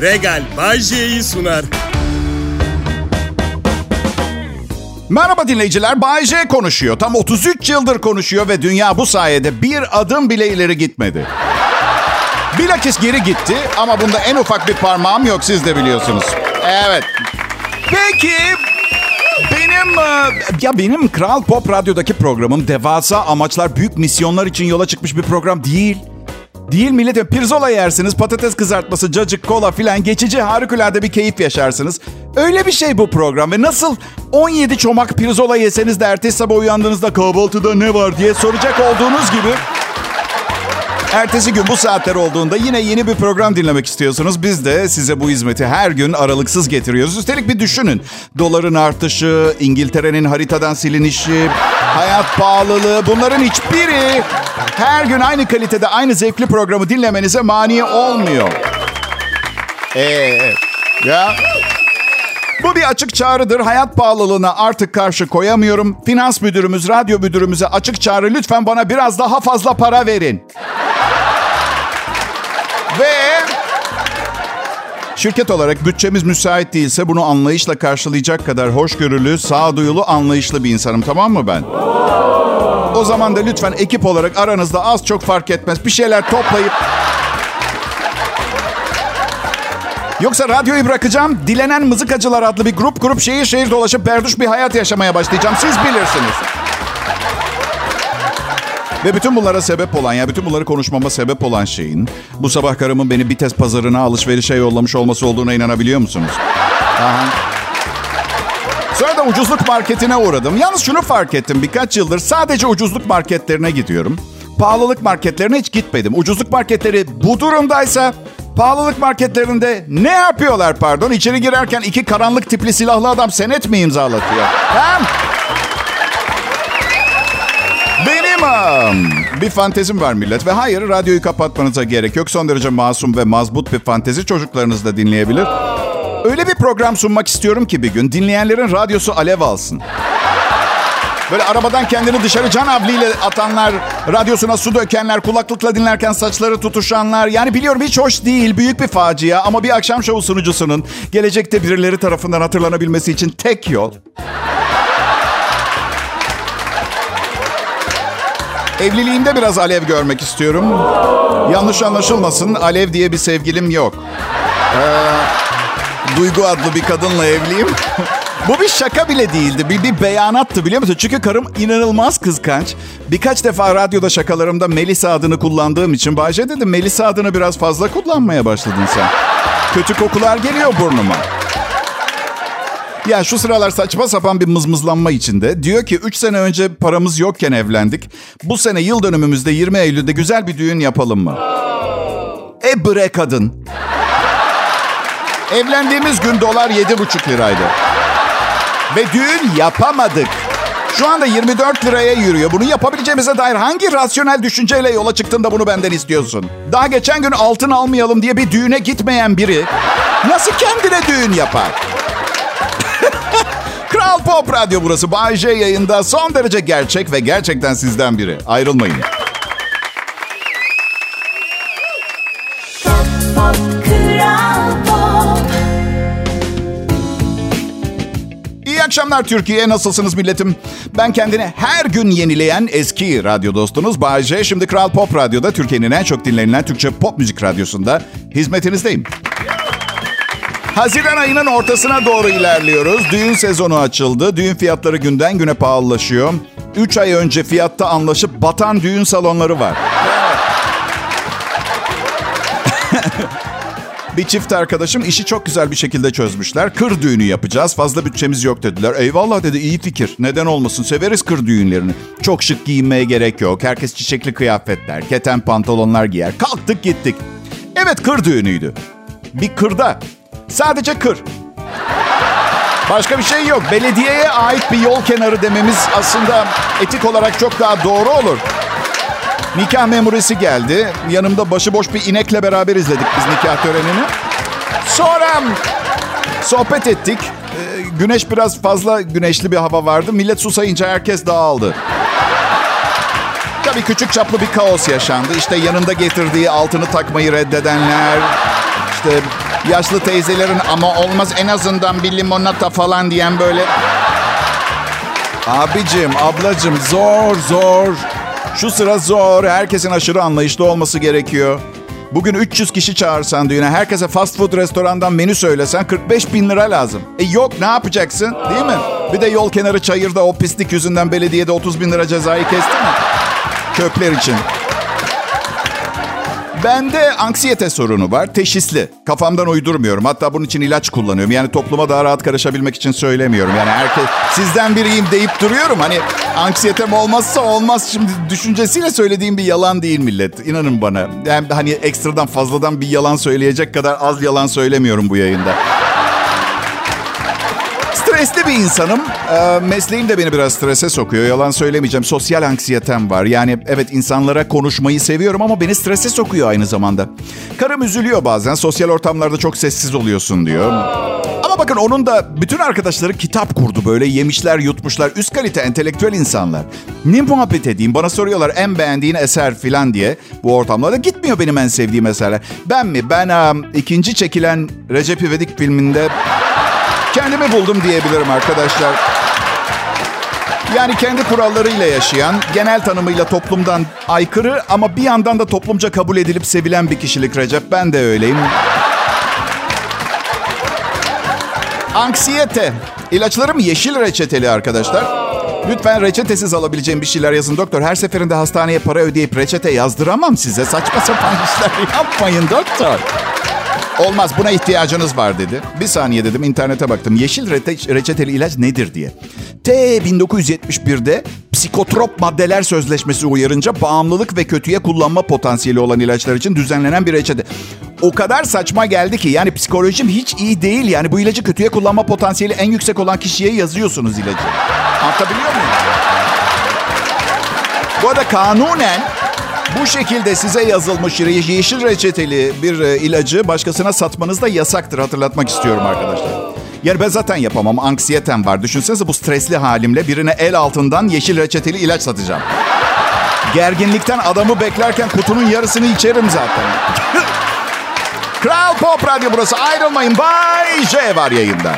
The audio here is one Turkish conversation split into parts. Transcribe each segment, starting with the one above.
Regal Bay J'yi sunar. Merhaba dinleyiciler, Bay J konuşuyor. Tam 33 yıldır konuşuyor ve dünya bu sayede bir adım bile ileri gitmedi. Bilakis geri gitti ama bunda en ufak bir parmağım yok siz de biliyorsunuz. Evet. Peki benim e, ya benim Kral Pop Radyo'daki programım devasa amaçlar, büyük misyonlar için yola çıkmış bir program değil. Değil millet. Pirzola yersiniz, patates kızartması, cacık, kola filan geçici harikulade bir keyif yaşarsınız. Öyle bir şey bu program ve nasıl 17 çomak pirzola yeseniz de ertesi sabah uyandığınızda kahvaltıda ne var diye soracak olduğunuz gibi Ertesi gün bu saatler olduğunda yine yeni bir program dinlemek istiyorsunuz. Biz de size bu hizmeti her gün aralıksız getiriyoruz. Üstelik bir düşünün. Doların artışı, İngiltere'nin haritadan silinişi, hayat pahalılığı bunların hiçbiri her gün aynı kalitede aynı zevkli programı dinlemenize mani olmuyor. Ee, ya bu bir açık çağrıdır. Hayat pahalılığına artık karşı koyamıyorum. Finans müdürümüz, radyo müdürümüze açık çağrı. Lütfen bana biraz daha fazla para verin. Ve şirket olarak bütçemiz müsait değilse bunu anlayışla karşılayacak kadar hoşgörülü, sağduyulu, anlayışlı bir insanım tamam mı ben? O zaman da lütfen ekip olarak aranızda az çok fark etmez bir şeyler toplayıp Yoksa radyoyu bırakacağım. Dilenen Mızıkacılar adlı bir grup kurup şehir şehir dolaşıp berduş bir hayat yaşamaya başlayacağım. Siz bilirsiniz. Ve bütün bunlara sebep olan ya bütün bunları konuşmama sebep olan şeyin bu sabah karımın beni Bites pazarına alışverişe yollamış olması olduğuna inanabiliyor musunuz? Aha. Sonra da ucuzluk marketine uğradım. Yalnız şunu fark ettim. Birkaç yıldır sadece ucuzluk marketlerine gidiyorum. Pahalılık marketlerine hiç gitmedim. Ucuzluk marketleri bu durumdaysa pahalılık marketlerinde ne yapıyorlar pardon? İçeri girerken iki karanlık tipli silahlı adam senet mi imzalatıyor? Hem benim bir fantezim var millet ve hayır radyoyu kapatmanıza gerek yok. Son derece masum ve mazbut bir fantezi çocuklarınız da dinleyebilir. Öyle bir program sunmak istiyorum ki bir gün dinleyenlerin radyosu alev alsın. Böyle arabadan kendini dışarı can avliyle atanlar, radyosuna su dökenler, kulaklıkla dinlerken saçları tutuşanlar. Yani biliyorum hiç hoş değil, büyük bir facia ama bir akşam şovu sunucusunun gelecekte birileri tarafından hatırlanabilmesi için tek yol Evliliğimde biraz alev görmek istiyorum. Yanlış anlaşılmasın, Alev diye bir sevgilim yok. Ee, Duygu adlı bir kadınla evliyim. Bu bir şaka bile değildi. Bir, bir beyanattı biliyor musun? Çünkü karım inanılmaz kıskanç. Birkaç defa radyoda şakalarımda Melisa adını kullandığım için Bayce dedim Melisa adını biraz fazla kullanmaya başladın sen. Kötü kokular geliyor burnuma. Ya şu sıralar saçma sapan bir mızmızlanma içinde. Diyor ki 3 sene önce paramız yokken evlendik. Bu sene yıl dönümümüzde 20 Eylül'de güzel bir düğün yapalım mı? E bre kadın. Evlendiğimiz gün dolar 7,5 liraydı. Ve düğün yapamadık. Şu anda 24 liraya yürüyor. Bunu yapabileceğimize dair hangi rasyonel düşünceyle yola çıktığında bunu benden istiyorsun? Daha geçen gün altın almayalım diye bir düğüne gitmeyen biri nasıl kendine düğün yapar? Kral Pop Radyo burası. Bay J yayında son derece gerçek ve gerçekten sizden biri. Ayrılmayın. Akşamlar Türkiye. Nasılsınız milletim? Ben kendini her gün yenileyen eski radyo dostunuz Bay J. Şimdi Kral Pop Radyo'da Türkiye'nin en çok dinlenilen Türkçe pop müzik radyosunda hizmetinizdeyim. Haziran ayının ortasına doğru ilerliyoruz. Düğün sezonu açıldı. Düğün fiyatları günden güne pahalılaşıyor. 3 ay önce fiyatta anlaşıp batan düğün salonları var. Bir çift arkadaşım işi çok güzel bir şekilde çözmüşler. Kır düğünü yapacağız. Fazla bütçemiz yok dediler. Eyvallah dedi iyi fikir. Neden olmasın severiz kır düğünlerini. Çok şık giyinmeye gerek yok. Herkes çiçekli kıyafetler, keten pantolonlar giyer. Kalktık gittik. Evet kır düğünüydü. Bir kırda Sadece kır. Başka bir şey yok. Belediyeye ait bir yol kenarı dememiz aslında etik olarak çok daha doğru olur. Nikah memurisi geldi. Yanımda başıboş bir inekle beraber izledik biz nikah törenini. Sonra sohbet ettik. Ee, güneş biraz fazla güneşli bir hava vardı. Millet susayınca herkes dağıldı. Tabii küçük çaplı bir kaos yaşandı. İşte yanında getirdiği altını takmayı reddedenler, işte Yaşlı teyzelerin ama olmaz en azından bir limonata falan diyen böyle. Abicim, ablacım zor zor. Şu sıra zor. Herkesin aşırı anlayışlı olması gerekiyor. Bugün 300 kişi çağırsan düğüne, herkese fast food restorandan menü söylesen 45 bin lira lazım. E yok ne yapacaksın değil mi? Bir de yol kenarı çayırda o pislik yüzünden belediyede 30 bin lira cezayı kesti mi? Çöpler için. Bende anksiyete sorunu var. Teşhisli. Kafamdan uydurmuyorum. Hatta bunun için ilaç kullanıyorum. Yani topluma daha rahat karışabilmek için söylemiyorum. Yani herkes sizden biriyim deyip duruyorum. Hani anksiyetem olmazsa olmaz. Şimdi düşüncesiyle söylediğim bir yalan değil millet. İnanın bana. Yani hani ekstradan fazladan bir yalan söyleyecek kadar az yalan söylemiyorum bu yayında. Stresli bir insanım. Ee, mesleğim de beni biraz strese sokuyor. Yalan söylemeyeceğim. Sosyal anksiyetem var. Yani evet insanlara konuşmayı seviyorum ama beni strese sokuyor aynı zamanda. Karım üzülüyor bazen. Sosyal ortamlarda çok sessiz oluyorsun diyor. Ama bakın onun da bütün arkadaşları kitap kurdu böyle. Yemişler, yutmuşlar. Üst kalite entelektüel insanlar. Ne muhabbet edeyim? Bana soruyorlar en beğendiğin eser filan diye. Bu ortamlarda gitmiyor benim en sevdiğim eserler. Ben mi? Ben um, ikinci çekilen Recep İvedik filminde Kendimi buldum diyebilirim arkadaşlar. Yani kendi kurallarıyla yaşayan, genel tanımıyla toplumdan aykırı ama bir yandan da toplumca kabul edilip sevilen bir kişilik Recep. Ben de öyleyim. Anksiyete. İlaçlarım yeşil reçeteli arkadaşlar. Lütfen reçetesiz alabileceğim bir şeyler yazın doktor. Her seferinde hastaneye para ödeyip reçete yazdıramam size. Saçma sapan işler yapmayın doktor. Olmaz buna ihtiyacınız var dedi. Bir saniye dedim internete baktım. Yeşil reçeteli ilaç nedir diye. T 1971'de psikotrop maddeler sözleşmesi uyarınca bağımlılık ve kötüye kullanma potansiyeli olan ilaçlar için düzenlenen bir reçete. O kadar saçma geldi ki yani psikolojim hiç iyi değil. Yani bu ilacı kötüye kullanma potansiyeli en yüksek olan kişiye yazıyorsunuz ilacı. Anlatabiliyor muyum? Bu arada kanunen bu şekilde size yazılmış yeşil reçeteli bir e, ilacı başkasına satmanız da yasaktır hatırlatmak istiyorum arkadaşlar. Yani ben zaten yapamam. Anksiyetem var. Düşünsenize bu stresli halimle birine el altından yeşil reçeteli ilaç satacağım. Gerginlikten adamı beklerken kutunun yarısını içerim zaten. Kral Pop Radyo burası. Ayrılmayın. Bay J var yayında.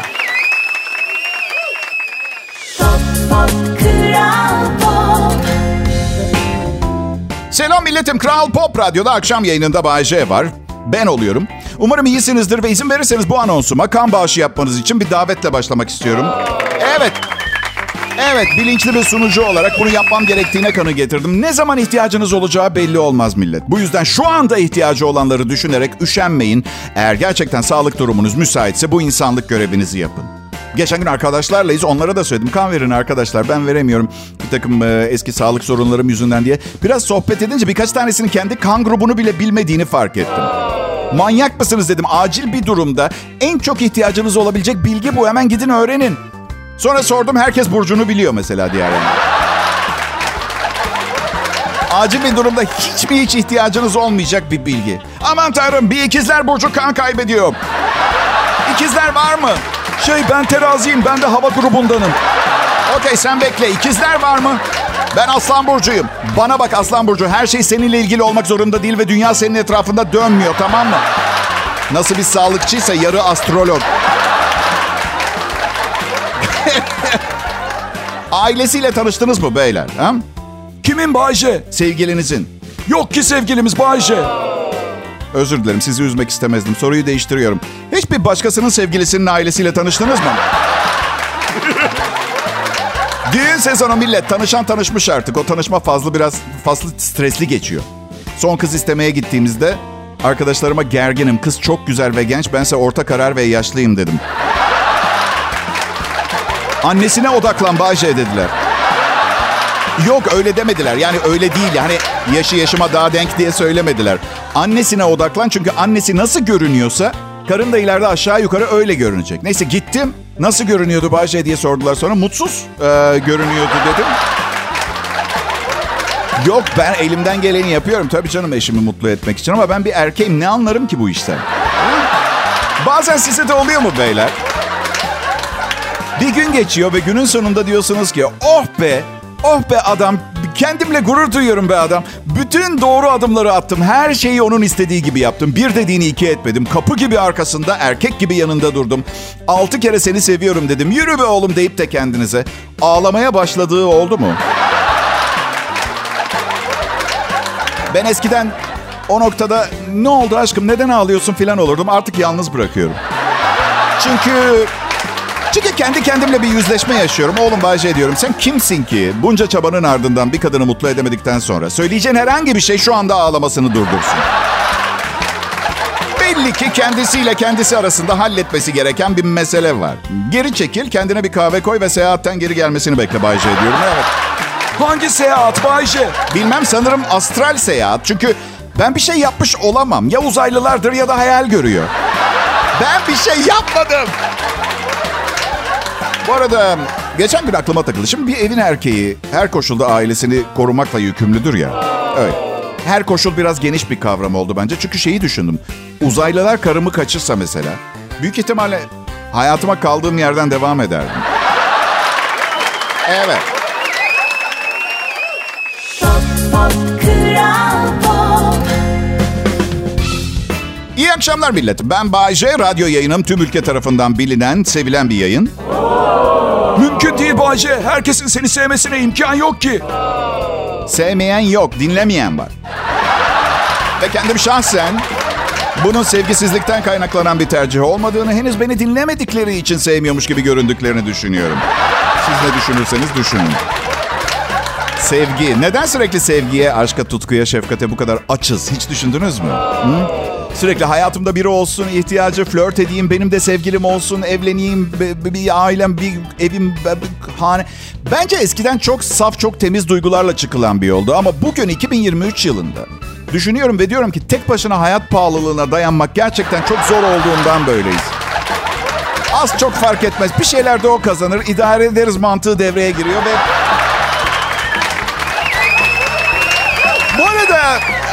Pop, pop, kral pop. Selam milletim. Kral Pop Radyo'da akşam yayınında Bay J var. Ben oluyorum. Umarım iyisinizdir ve izin verirseniz bu anonsuma kan bağışı yapmanız için bir davetle başlamak istiyorum. Evet. Evet, bilinçli bir sunucu olarak bunu yapmam gerektiğine kanı getirdim. Ne zaman ihtiyacınız olacağı belli olmaz millet. Bu yüzden şu anda ihtiyacı olanları düşünerek üşenmeyin. Eğer gerçekten sağlık durumunuz müsaitse bu insanlık görevinizi yapın. Geçen gün arkadaşlarlayız. Onlara da söyledim. Kan verin arkadaşlar. Ben veremiyorum. Bir takım e, eski sağlık sorunlarım yüzünden diye. Biraz sohbet edince birkaç tanesinin kendi kan grubunu bile bilmediğini fark ettim. Manyak mısınız dedim. Acil bir durumda en çok ihtiyacınız olabilecek bilgi bu. Hemen gidin öğrenin. Sonra sordum. Herkes burcunu biliyor mesela diğer. Acil bir durumda hiç mi hiç ihtiyacınız olmayacak bir bilgi. Aman tanrım bir ikizler burcu kan kaybediyor. İkizler var mı? Şey ben teraziyim. Ben de hava grubundanım. Okey sen bekle. İkizler var mı? Ben Aslan Burcu'yum. Bana bak Aslan Burcu. Her şey seninle ilgili olmak zorunda değil ve dünya senin etrafında dönmüyor tamam mı? Nasıl bir sağlıkçıysa yarı astrolog. Ailesiyle tanıştınız mı beyler? Ha? Kimin Bayce? Sevgilinizin. Yok ki sevgilimiz Bayce. Özür dilerim sizi üzmek istemezdim. Soruyu değiştiriyorum. Hiçbir başkasının sevgilisinin ailesiyle tanıştınız mı? Düğün sezonu millet. Tanışan tanışmış artık. O tanışma fazla biraz fazla stresli geçiyor. Son kız istemeye gittiğimizde arkadaşlarıma gerginim. Kız çok güzel ve genç. Bense orta karar ve yaşlıyım dedim. Annesine odaklan Bayce dediler. Yok öyle demediler. Yani öyle değil. Hani yaşı yaşıma daha denk diye söylemediler. Annesine odaklan çünkü annesi nasıl görünüyorsa karın da ileride aşağı yukarı öyle görünecek. Neyse gittim. Nasıl görünüyordu Bayce diye sordular sonra. Mutsuz e, görünüyordu dedim. Yok ben elimden geleni yapıyorum. Tabii canım eşimi mutlu etmek için ama ben bir erkeğim. Ne anlarım ki bu işten? Bazen size de oluyor mu beyler? Bir gün geçiyor ve günün sonunda diyorsunuz ki oh be, oh be adam kendimle gurur duyuyorum be adam. Bütün doğru adımları attım. Her şeyi onun istediği gibi yaptım. Bir dediğini iki etmedim. Kapı gibi arkasında, erkek gibi yanında durdum. Altı kere seni seviyorum dedim. Yürü be oğlum deyip de kendinize. Ağlamaya başladığı oldu mu? Ben eskiden o noktada ne oldu aşkım neden ağlıyorsun filan olurdum. Artık yalnız bırakıyorum. Çünkü çünkü kendi kendimle bir yüzleşme yaşıyorum. Oğlum Bayce diyorum. Sen kimsin ki? Bunca çabanın ardından bir kadını mutlu edemedikten sonra söyleyeceğin herhangi bir şey şu anda ağlamasını durdursun. Belli ki kendisiyle kendisi arasında halletmesi gereken bir mesele var. Geri çekil, kendine bir kahve koy ve seyahatten geri gelmesini bekle Bayce diyorum. Evet. Hangi seyahat Bayce? Bilmem sanırım astral seyahat. Çünkü ben bir şey yapmış olamam. Ya uzaylılardır ya da hayal görüyor. Ben bir şey yapmadım. Bu arada geçen gün aklıma takıldı. Şimdi bir evin erkeği her koşulda ailesini korumakla yükümlüdür ya. Evet. Her koşul biraz geniş bir kavram oldu bence. Çünkü şeyi düşündüm. Uzaylılar karımı kaçırsa mesela. Büyük ihtimalle hayatıma kaldığım yerden devam ederdim. Evet. İyi akşamlar millet. Ben Bayece. Radyo yayınım tüm ülke tarafından bilinen, sevilen bir yayın. Mümkün değil Bayce. Herkesin seni sevmesine imkan yok ki. Sevmeyen yok, dinlemeyen var. Ve kendim şahsen bunun sevgisizlikten kaynaklanan bir tercih olmadığını, henüz beni dinlemedikleri için sevmiyormuş gibi göründüklerini düşünüyorum. Siz ne düşünürseniz düşünün. Sevgi. Neden sürekli sevgiye, aşka, tutkuya, şefkate bu kadar açız? Hiç düşündünüz mü? Hı? Sürekli hayatımda biri olsun, ihtiyacı flört edeyim, benim de sevgilim olsun, evleneyim, bir, bir ailem, bir evim, bir hane. Bence eskiden çok saf, çok temiz duygularla çıkılan bir yoldu. Ama bugün 2023 yılında düşünüyorum ve diyorum ki tek başına hayat pahalılığına dayanmak gerçekten çok zor olduğundan böyleyiz. Az çok fark etmez. Bir şeyler de o kazanır. idare ederiz mantığı devreye giriyor ve...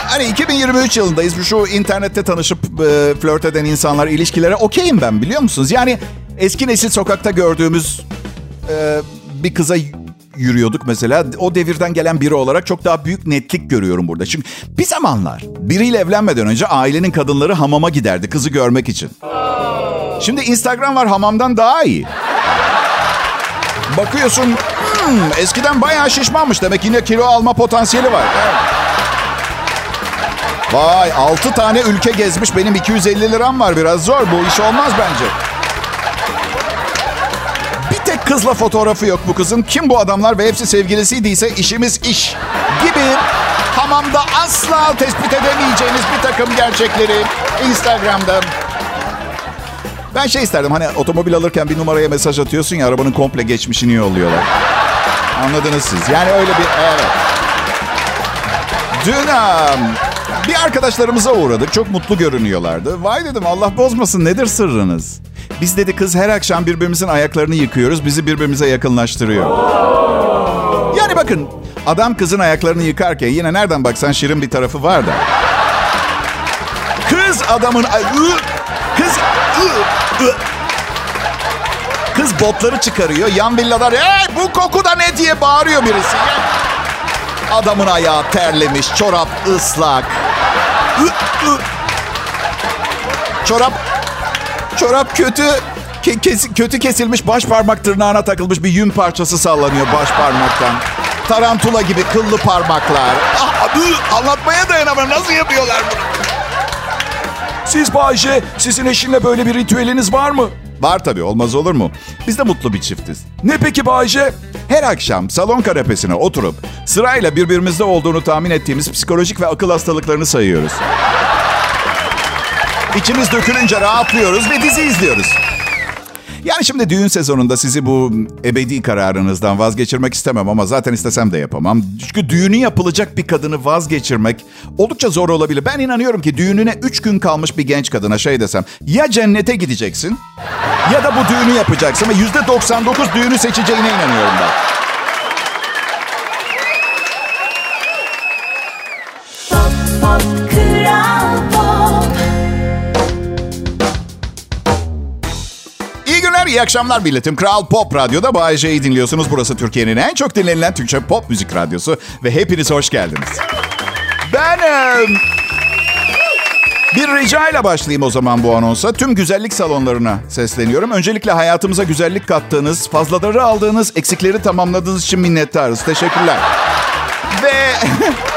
hani 2023 yılındayız. Şu internette tanışıp e, flört eden insanlar ilişkilere okeyim ben biliyor musunuz? Yani eski nesil sokakta gördüğümüz e, bir kıza yürüyorduk mesela. O devirden gelen biri olarak çok daha büyük netlik görüyorum burada. Çünkü bir zamanlar biriyle evlenmeden önce ailenin kadınları hamama giderdi kızı görmek için. Şimdi Instagram var hamamdan daha iyi. Bakıyorsun hmm, eskiden bayağı şişmanmış demek yine kilo alma potansiyeli var. Evet. Vay 6 tane ülke gezmiş benim 250 liram var biraz zor bu iş olmaz bence. Bir tek kızla fotoğrafı yok bu kızın. Kim bu adamlar ve hepsi sevgilisiydiyse işimiz iş gibi hamamda asla tespit edemeyeceğiniz bir takım gerçekleri Instagram'da ben şey isterdim hani otomobil alırken bir numaraya mesaj atıyorsun ya arabanın komple geçmişini yolluyorlar. Anladınız siz. Yani öyle bir evet. Dün bir arkadaşlarımıza uğradık. Çok mutlu görünüyorlardı. Vay dedim Allah bozmasın nedir sırrınız? Biz dedi kız her akşam birbirimizin ayaklarını yıkıyoruz. Bizi birbirimize yakınlaştırıyor. Yani bakın adam kızın ayaklarını yıkarken yine nereden baksan şirin bir tarafı var da. Kız adamın... Kız... Kız botları çıkarıyor. Yan villalar hey bu koku da ne diye bağırıyor birisi. Adamın ayağı terlemiş. Çorap ıslak. Çorap... Çorap kötü. Ke- kes- kötü kesilmiş baş parmak tırnağına takılmış bir yün parçası sallanıyor baş parmaktan. Tarantula gibi kıllı parmaklar. Ah, ı, anlatmaya dayanamam. Nasıl yapıyorlar bunu? Siz Bayce, sizin eşinle böyle bir ritüeliniz var mı? Var tabii olmaz olur mu? Biz de mutlu bir çiftiz. Ne peki Bayce? Her akşam salon kanepesine oturup sırayla birbirimizde olduğunu tahmin ettiğimiz psikolojik ve akıl hastalıklarını sayıyoruz. İçimiz dökülünce rahatlıyoruz ve dizi izliyoruz. Yani şimdi düğün sezonunda sizi bu ebedi kararınızdan vazgeçirmek istemem ama zaten istesem de yapamam. Çünkü düğünü yapılacak bir kadını vazgeçirmek oldukça zor olabilir. Ben inanıyorum ki düğününe 3 gün kalmış bir genç kadına şey desem ya cennete gideceksin ya da bu düğünü yapacaksın ve %99 düğünü seçeceğine inanıyorum ben. İyi akşamlar milletim. Kral Pop Radyo'da Bay J'yi dinliyorsunuz. Burası Türkiye'nin en çok dinlenilen Türkçe pop müzik radyosu. Ve hepiniz hoş geldiniz. Ben bir rica ile başlayayım o zaman bu anonsa. Tüm güzellik salonlarına sesleniyorum. Öncelikle hayatımıza güzellik kattığınız, fazlaları aldığınız, eksikleri tamamladığınız için minnettarız. Teşekkürler. Ve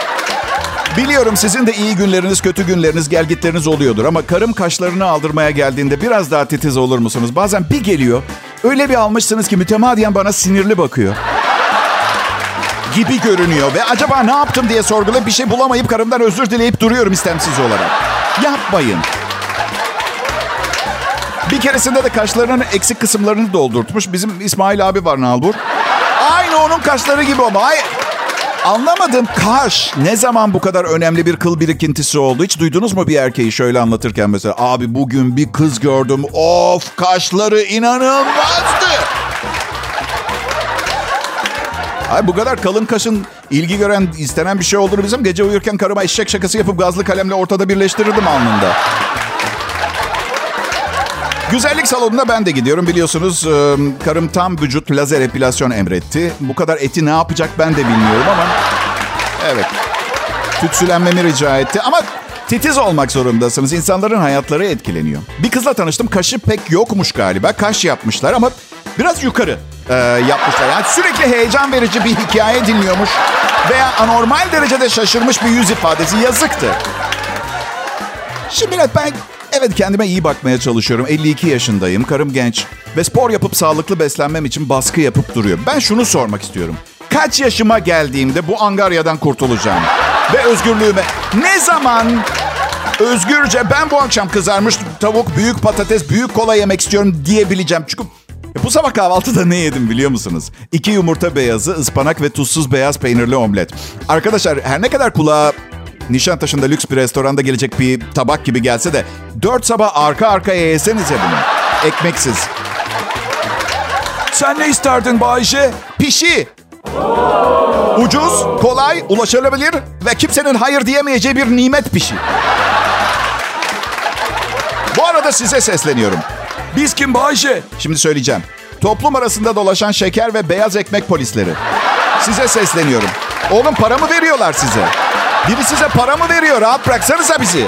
biliyorum sizin de iyi günleriniz, kötü günleriniz, gelgitleriniz oluyordur. Ama karım kaşlarını aldırmaya geldiğinde biraz daha titiz olur musunuz? Bazen bir geliyor, öyle bir almışsınız ki mütemadiyen bana sinirli bakıyor gibi görünüyor. Ve acaba ne yaptım diye sorgulayıp bir şey bulamayıp karımdan özür dileyip duruyorum istemsiz olarak. Yapmayın. Bir keresinde de kaşlarının eksik kısımlarını doldurtmuş. Bizim İsmail abi var Nalbur. Aynı onun kaşları gibi ama. Hayır. Anlamadım kaş ne zaman bu kadar önemli bir kıl birikintisi oldu? Hiç duydunuz mu bir erkeği şöyle anlatırken mesela? Abi bugün bir kız gördüm. Of kaşları inanılmazdı. Ay bu kadar kalın kaşın ilgi gören, istenen bir şey olduğunu bizim gece uyurken karıma eşek şakası yapıp gazlı kalemle ortada birleştirirdim alnında. Güzellik salonuna ben de gidiyorum biliyorsunuz. e, Karım tam vücut lazer epilasyon emretti. Bu kadar eti ne yapacak ben de bilmiyorum ama... Evet. Tütsülenmemi rica etti ama titiz olmak zorundasınız. İnsanların hayatları etkileniyor. Bir kızla tanıştım. Kaşı pek yokmuş galiba. Kaş yapmışlar ama biraz yukarı e, yapmışlar. Yani sürekli heyecan verici bir hikaye dinliyormuş. Veya anormal derecede şaşırmış bir yüz ifadesi. Yazıktı. Şimdi ben evet kendime iyi bakmaya çalışıyorum. 52 yaşındayım, karım genç ve spor yapıp sağlıklı beslenmem için baskı yapıp duruyor. Ben şunu sormak istiyorum. Kaç yaşıma geldiğimde bu angaryadan kurtulacağım? Ve özgürlüğüme ne zaman özgürce ben bu akşam kızarmış tavuk, büyük patates, büyük kola yemek istiyorum diyebileceğim. Çünkü bu sabah kahvaltıda ne yedim biliyor musunuz? İki yumurta beyazı, ıspanak ve tuzsuz beyaz peynirli omlet. Arkadaşlar her ne kadar kulağa Nişantaşı'nda lüks bir restoranda gelecek bir tabak gibi gelse de dört sabah arka arkaya yesenize bunu. Ekmeksiz. Sen ne isterdin Bayşe? Pişi. Ucuz, kolay, ulaşılabilir ve kimsenin hayır diyemeyeceği bir nimet pişi. Bu arada size sesleniyorum. Biz kim Bayşe? Şimdi söyleyeceğim. Toplum arasında dolaşan şeker ve beyaz ekmek polisleri. Size sesleniyorum. Oğlum para mı veriyorlar size? Biri size para mı veriyor? Rahat bıraksanıza bizi.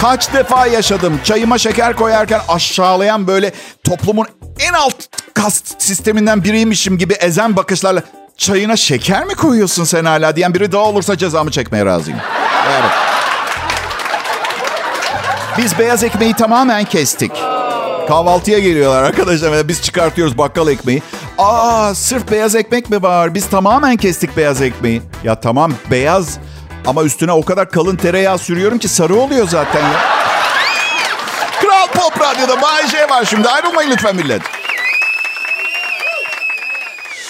Kaç defa yaşadım. Çayıma şeker koyarken aşağılayan böyle toplumun en alt kast sisteminden biriymişim gibi ezen bakışlarla çayına şeker mi koyuyorsun sen hala diyen biri daha olursa cezamı çekmeye razıyım. Evet. Biz beyaz ekmeği tamamen kestik. Kahvaltıya geliyorlar arkadaşlar. Biz çıkartıyoruz bakkal ekmeği. Aa sırf beyaz ekmek mi var? Biz tamamen kestik beyaz ekmeği. Ya tamam beyaz ama üstüne o kadar kalın tereyağı sürüyorum ki sarı oluyor zaten ya. Kral Pop Radyo'da Bay J var şimdi. Ayrılmayın lütfen millet.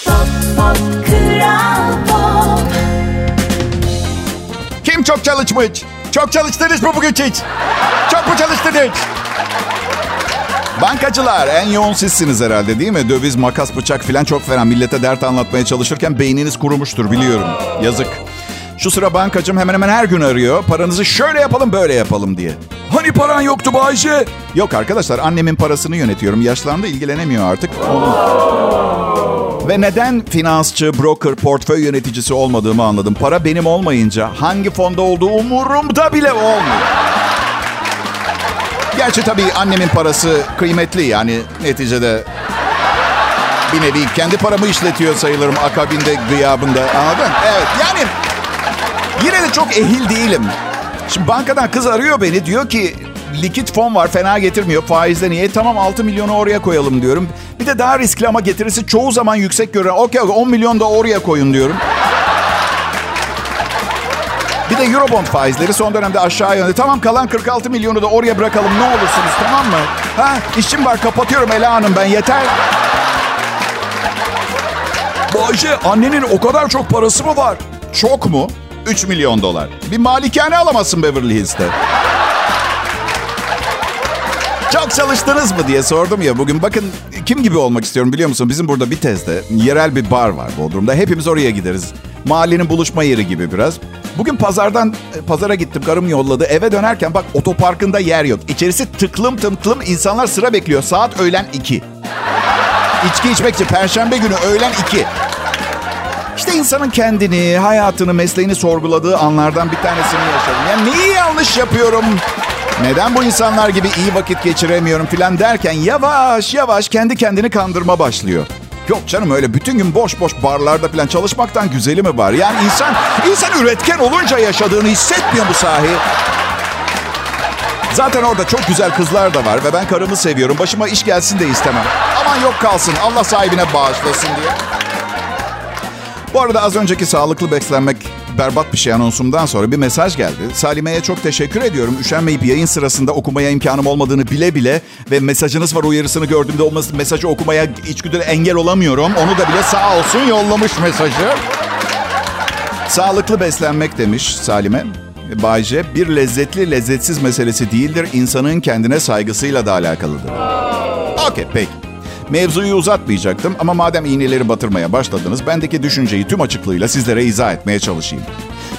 Pop pop kral pop Kim çok çalışmış? Çok çalıştınız mı bugün hiç? Çok mu çalıştınız? Bankacılar en yoğun sizsiniz herhalde değil mi? Döviz, makas, bıçak falan çok fena. Millete dert anlatmaya çalışırken beyniniz kurumuştur biliyorum. Yazık. Şu sıra bankacım hemen hemen her gün arıyor. Paranızı şöyle yapalım böyle yapalım diye. Hani paran yoktu Bayşe? Yok arkadaşlar annemin parasını yönetiyorum. Yaşlandı ilgilenemiyor artık. Ve neden finansçı, broker, portföy yöneticisi olmadığımı anladım. Para benim olmayınca hangi fonda olduğu umurumda bile olmuyor. Gerçi tabii annemin parası kıymetli yani neticede bir nevi kendi paramı işletiyor sayılırım akabinde gıyabında anladın? Evet yani yine de çok ehil değilim. Şimdi bankadan kız arıyor beni diyor ki likit fon var fena getirmiyor faizden iyi. Tamam 6 milyonu oraya koyalım diyorum. Bir de daha riskli ama getirisi çoğu zaman yüksek gören. Okey 10 milyon da oraya koyun diyorum. Bir de Eurobond faizleri son dönemde aşağı yönde. Tamam kalan 46 milyonu da oraya bırakalım ne olursunuz tamam mı? Ha işim var kapatıyorum Ela Hanım ben yeter. Bayşe annenin o kadar çok parası mı var? Çok mu? 3 milyon dolar. Bir malikane alamazsın Beverly Hills'te. Çok çalıştınız mı diye sordum ya bugün. Bakın kim gibi olmak istiyorum biliyor musun? Bizim burada bir tezde yerel bir bar var Bodrum'da. Hepimiz oraya gideriz. Mahallenin buluşma yeri gibi biraz. Bugün pazardan e, pazara gittim. Karım yolladı. Eve dönerken bak otoparkında yer yok. İçerisi tıklım tıklım insanlar sıra bekliyor. Saat öğlen 2. İçki içmek için perşembe günü öğlen 2. İşte insanın kendini, hayatını, mesleğini sorguladığı anlardan bir tanesini yaşadım. Yani neyi yanlış yapıyorum? Neden bu insanlar gibi iyi vakit geçiremiyorum filan derken yavaş yavaş kendi kendini kandırma başlıyor. Yok canım öyle bütün gün boş boş barlarda falan çalışmaktan güzeli mi var? Yani insan insan üretken olunca yaşadığını hissetmiyor bu sahi. Zaten orada çok güzel kızlar da var ve ben karımı seviyorum. Başıma iş gelsin de istemem. Aman yok kalsın Allah sahibine bağışlasın diye. Bu arada az önceki sağlıklı beslenmek berbat bir şey anonsumdan sonra bir mesaj geldi. Salime'ye çok teşekkür ediyorum. Üşenmeyip yayın sırasında okumaya imkanım olmadığını bile bile ve mesajınız var uyarısını gördüğümde olması mesajı okumaya içgüdüle engel olamıyorum. Onu da bile sağ olsun yollamış mesajı. Sağlıklı beslenmek demiş Salime. Bayce bir lezzetli lezzetsiz meselesi değildir. insanın kendine saygısıyla da alakalıdır. Okey peki. Mevzuyu uzatmayacaktım ama madem iğneleri batırmaya başladınız, bendeki düşünceyi tüm açıklığıyla sizlere izah etmeye çalışayım.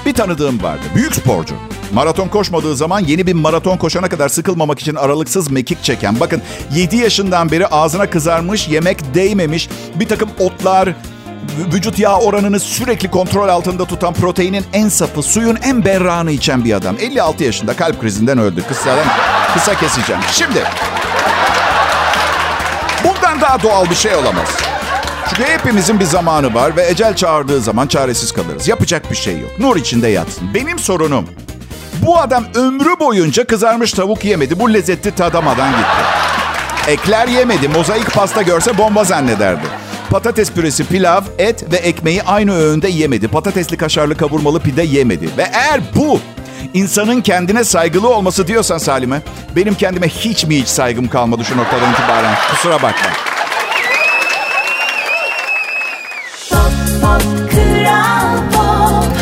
Bir tanıdığım vardı, büyük sporcu. Maraton koşmadığı zaman yeni bir maraton koşana kadar sıkılmamak için aralıksız mekik çeken. Bakın 7 yaşından beri ağzına kızarmış, yemek değmemiş, bir takım otlar, vücut yağ oranını sürekli kontrol altında tutan proteinin en safı, suyun en berrağını içen bir adam. 56 yaşında kalp krizinden öldü. Kısa, kısa keseceğim. Şimdi Bundan daha doğal bir şey olamaz. Çünkü hepimizin bir zamanı var ve ecel çağırdığı zaman çaresiz kalırız. Yapacak bir şey yok. Nur içinde yatsın. Benim sorunum bu adam ömrü boyunca kızarmış tavuk yemedi. Bu lezzeti tadamadan gitti. Ekler yemedi. Mozaik pasta görse bomba zannederdi. Patates püresi, pilav, et ve ekmeği aynı öğünde yemedi. Patatesli kaşarlı kavurmalı pide yemedi. Ve eğer bu insanın kendine saygılı olması diyorsan Salime, benim kendime hiç mi hiç saygım kalmadı şu noktadan itibaren. Kusura bakma. Pop Pop Kral Pop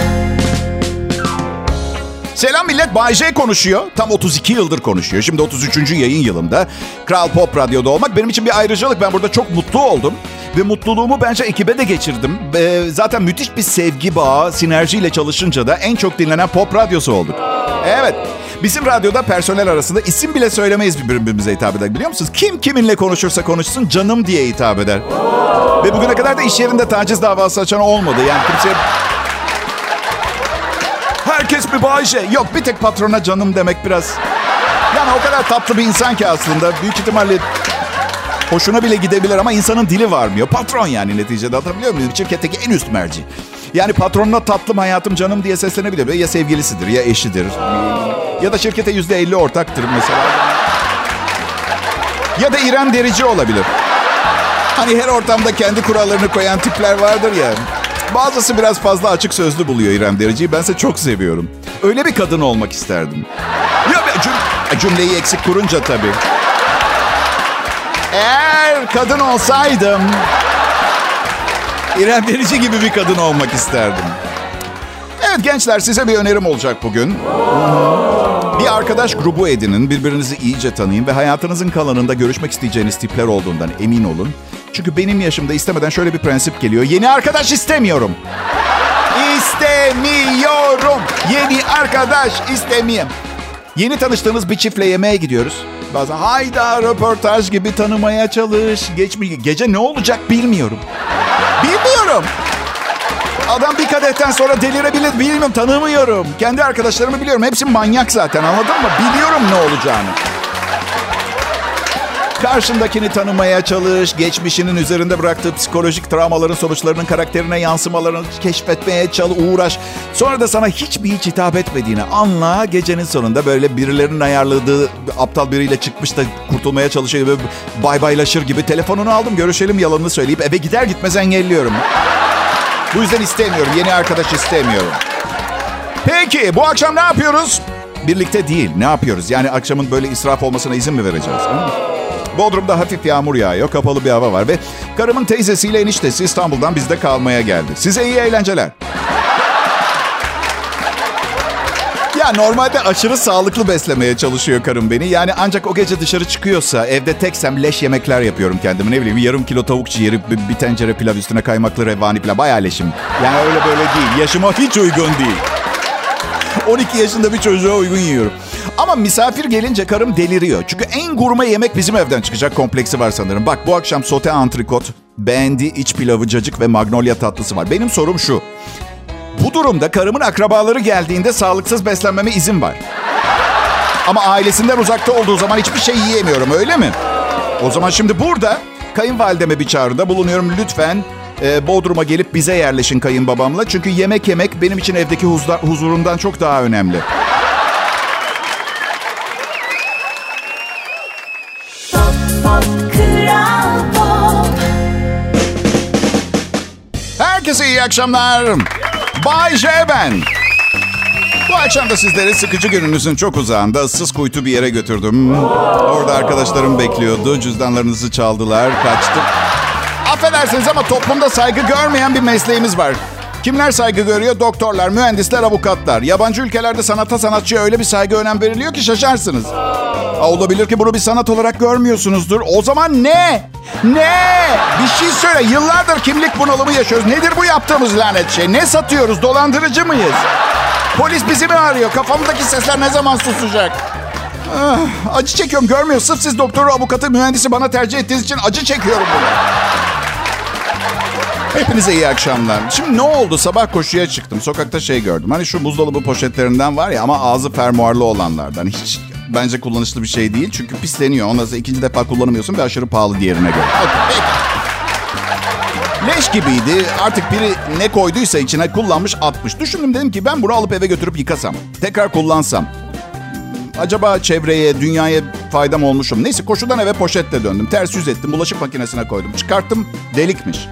Selam millet, Bay J konuşuyor. Tam 32 yıldır konuşuyor. Şimdi 33. yayın yılımda. Kral Pop Radyo'da olmak benim için bir ayrıcalık. Ben burada çok mutlu oldum. Ve mutluluğumu bence ekibe de geçirdim. Ee, zaten müthiş bir sevgi bağı, sinerjiyle çalışınca da en çok dinlenen pop radyosu olduk. Evet. Bizim radyoda personel arasında isim bile söylemeyiz birbirimize hitap eder biliyor musunuz? Kim kiminle konuşursa konuşsun canım diye hitap eder. Ve bugüne kadar da iş yerinde taciz davası açan olmadı. Yani kimse Herkes bir Bayce. Yok bir tek patrona canım demek biraz. Yani o kadar tatlı bir insan ki aslında. Büyük ihtimalle hoşuna bile gidebilir ama insanın dili varmıyor. Patron yani neticede hatırlıyor muyum? Şirketteki en üst merci. Yani patronuna tatlım hayatım canım diye seslenebilir. Ya sevgilisidir ya eşidir. Ya da şirkete yüzde elli ortaktır mesela. Ya da İrem Derici olabilir. Hani her ortamda kendi kurallarını koyan tipler vardır ya. Bazısı biraz fazla açık sözlü buluyor İrem Derici'yi. Bense çok seviyorum. Öyle bir kadın olmak isterdim. Ya cüm- cümleyi eksik kurunca tabii. Eğer kadın olsaydım... İrem Derici gibi bir kadın olmak isterdim. Evet gençler size bir önerim olacak bugün. Bir arkadaş grubu edinin, birbirinizi iyice tanıyın ve hayatınızın kalanında görüşmek isteyeceğiniz tipler olduğundan emin olun. Çünkü benim yaşımda istemeden şöyle bir prensip geliyor. Yeni arkadaş istemiyorum. İstemiyorum. Yeni arkadaş istemiyorum. Yeni tanıştığımız bir çiftle yemeğe gidiyoruz. Bazen hayda röportaj gibi tanımaya çalış. Geçmiş gece ne olacak bilmiyorum. Bilmiyorum. Adam bir kadehten sonra delirebilir. Bilmiyorum tanımıyorum. Kendi arkadaşlarımı biliyorum. Hepsi manyak zaten anladın mı? Biliyorum ne olacağını. Karşındakini tanımaya çalış, geçmişinin üzerinde bıraktığı psikolojik travmaların sonuçlarının karakterine yansımalarını keşfetmeye çalış, uğraş. Sonra da sana hiçbir hiç hitap etmediğini anla. Gecenin sonunda böyle birilerinin ayarladığı aptal biriyle çıkmış da kurtulmaya çalışıyor gibi bay baylaşır gibi telefonunu aldım görüşelim yalanını söyleyip eve gider gitmez engelliyorum. Bu yüzden istemiyorum. Yeni arkadaş istemiyorum. Peki bu akşam ne yapıyoruz? Birlikte değil. Ne yapıyoruz? Yani akşamın böyle israf olmasına izin mi vereceğiz? Hı? Bodrum'da hafif yağmur yağıyor. Kapalı bir hava var ve karımın teyzesiyle eniştesi İstanbul'dan bizde kalmaya geldi. Size iyi eğlenceler. Ya normalde aşırı sağlıklı beslemeye çalışıyor karım beni. Yani ancak o gece dışarı çıkıyorsa evde teksem leş yemekler yapıyorum kendime. Ne bileyim yarım kilo tavuk ciğeri, bir, tencere pilav üstüne kaymaklı revani pilav. Bayağı leşim. Yani öyle böyle değil. Yaşıma hiç uygun değil. 12 yaşında bir çocuğa uygun yiyorum. Ama misafir gelince karım deliriyor. Çünkü en gurme yemek bizim evden çıkacak kompleksi var sanırım. Bak bu akşam sote antrikot, beğendiği iç pilavı, cacık ve magnolia tatlısı var. Benim sorum şu. Bu durumda karımın akrabaları geldiğinde sağlıksız beslenmeme izin var. Ama ailesinden uzakta olduğu zaman hiçbir şey yiyemiyorum öyle mi? O zaman şimdi burada kayınvalideme bir çağrıda bulunuyorum. Lütfen e, Bodrum'a gelip bize yerleşin kayınbabamla. Çünkü yemek yemek benim için evdeki huzda, huzurumdan çok daha önemli. Akşamlar. Bay J ben. Bu akşam da sizleri sıkıcı gününüzün çok uzağında ıssız kuytu bir yere götürdüm. Orada arkadaşlarım bekliyordu. Cüzdanlarınızı çaldılar, kaçtık. Affedersiniz ama toplumda saygı görmeyen bir mesleğimiz var. Kimler saygı görüyor? Doktorlar, mühendisler, avukatlar. Yabancı ülkelerde sanata sanatçıya öyle bir saygı önem veriliyor ki şaşarsınız. Aa, olabilir ki bunu bir sanat olarak görmüyorsunuzdur. O zaman ne? Ne? Bir şey söyle. Yıllardır kimlik bunalımı yaşıyoruz. Nedir bu yaptığımız lanet şey? Ne satıyoruz? Dolandırıcı mıyız? Polis bizi mi arıyor? Kafamdaki sesler ne zaman susacak? Ah, acı çekiyorum görmüyor. Sırf siz doktoru, avukatı, mühendisi bana tercih ettiğiniz için acı çekiyorum bunu. Hepinize iyi akşamlar. Şimdi ne oldu? Sabah koşuya çıktım. Sokakta şey gördüm. Hani şu buzdolabı poşetlerinden var ya ama ağzı fermuarlı olanlardan. Hiç bence kullanışlı bir şey değil. Çünkü pisleniyor. Ondan sonra ikinci defa kullanamıyorsun ve aşırı pahalı diğerine göre. Leş gibiydi. Artık biri ne koyduysa içine kullanmış atmış. Düşündüm dedim ki ben bunu alıp eve götürüp yıkasam. Tekrar kullansam. Acaba çevreye, dünyaya faydam olmuş mu? Neyse koşudan eve poşetle döndüm. Ters yüz ettim. Bulaşık makinesine koydum. Çıkarttım. Delikmiş.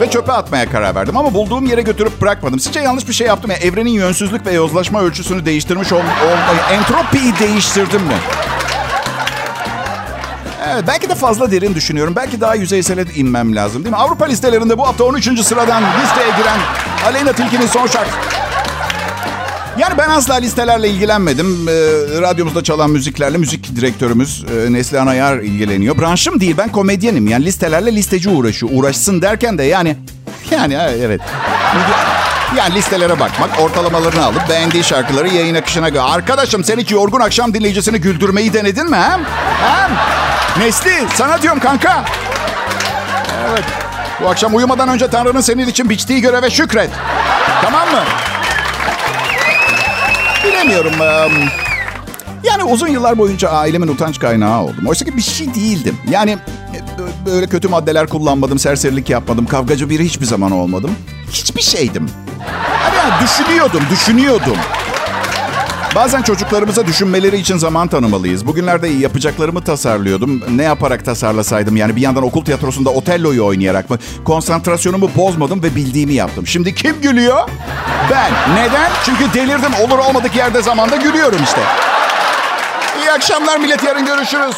Ve çöpe atmaya karar verdim. Ama bulduğum yere götürüp bırakmadım. Sizce yanlış bir şey yaptım ya. Evrenin yönsüzlük ve yozlaşma ölçüsünü değiştirmiş ol olmayı. Entropiyi değiştirdim mi? Evet, belki de fazla derin düşünüyorum. Belki daha yüzeysele inmem lazım değil mi? Avrupa listelerinde bu hafta 13. sıradan listeye giren Aleyna Tilki'nin son şarkı. Yani ben asla listelerle ilgilenmedim. Ee, radyomuzda çalan müziklerle müzik direktörümüz e, Neslihan Ayar ilgileniyor. Branşım değil ben komedyenim. Yani listelerle listeci uğraşıyor. Uğraşsın derken de yani... Yani evet. Yani listelere bakmak, ortalamalarını alıp beğendiği şarkıları yayın akışına göre. Arkadaşım sen hiç yorgun akşam dinleyicisini güldürmeyi denedin mi hem? Hem? Nesli sana diyorum kanka. Evet. Bu akşam uyumadan önce Tanrı'nın senin için biçtiği göreve şükret. Tamam mı? Bilemiyorum. Yani uzun yıllar boyunca ailemin utanç kaynağı oldum. Oysa ki bir şey değildim. Yani e, böyle kötü maddeler kullanmadım, serserilik yapmadım, kavgacı biri hiçbir zaman olmadım. Hiçbir şeydim. Hani düşünüyordum, düşünüyordum. Bazen çocuklarımıza düşünmeleri için zaman tanımalıyız. Bugünlerde yapacaklarımı tasarlıyordum. Ne yaparak tasarlasaydım? Yani bir yandan okul tiyatrosunda Otello'yu oynayarak mı? Konsantrasyonumu bozmadım ve bildiğimi yaptım. Şimdi kim gülüyor? Ben. Neden? Çünkü delirdim. Olur olmadık yerde zamanda gülüyorum işte. İyi akşamlar millet. Yarın görüşürüz.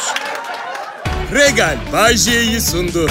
Regal Bay sundu.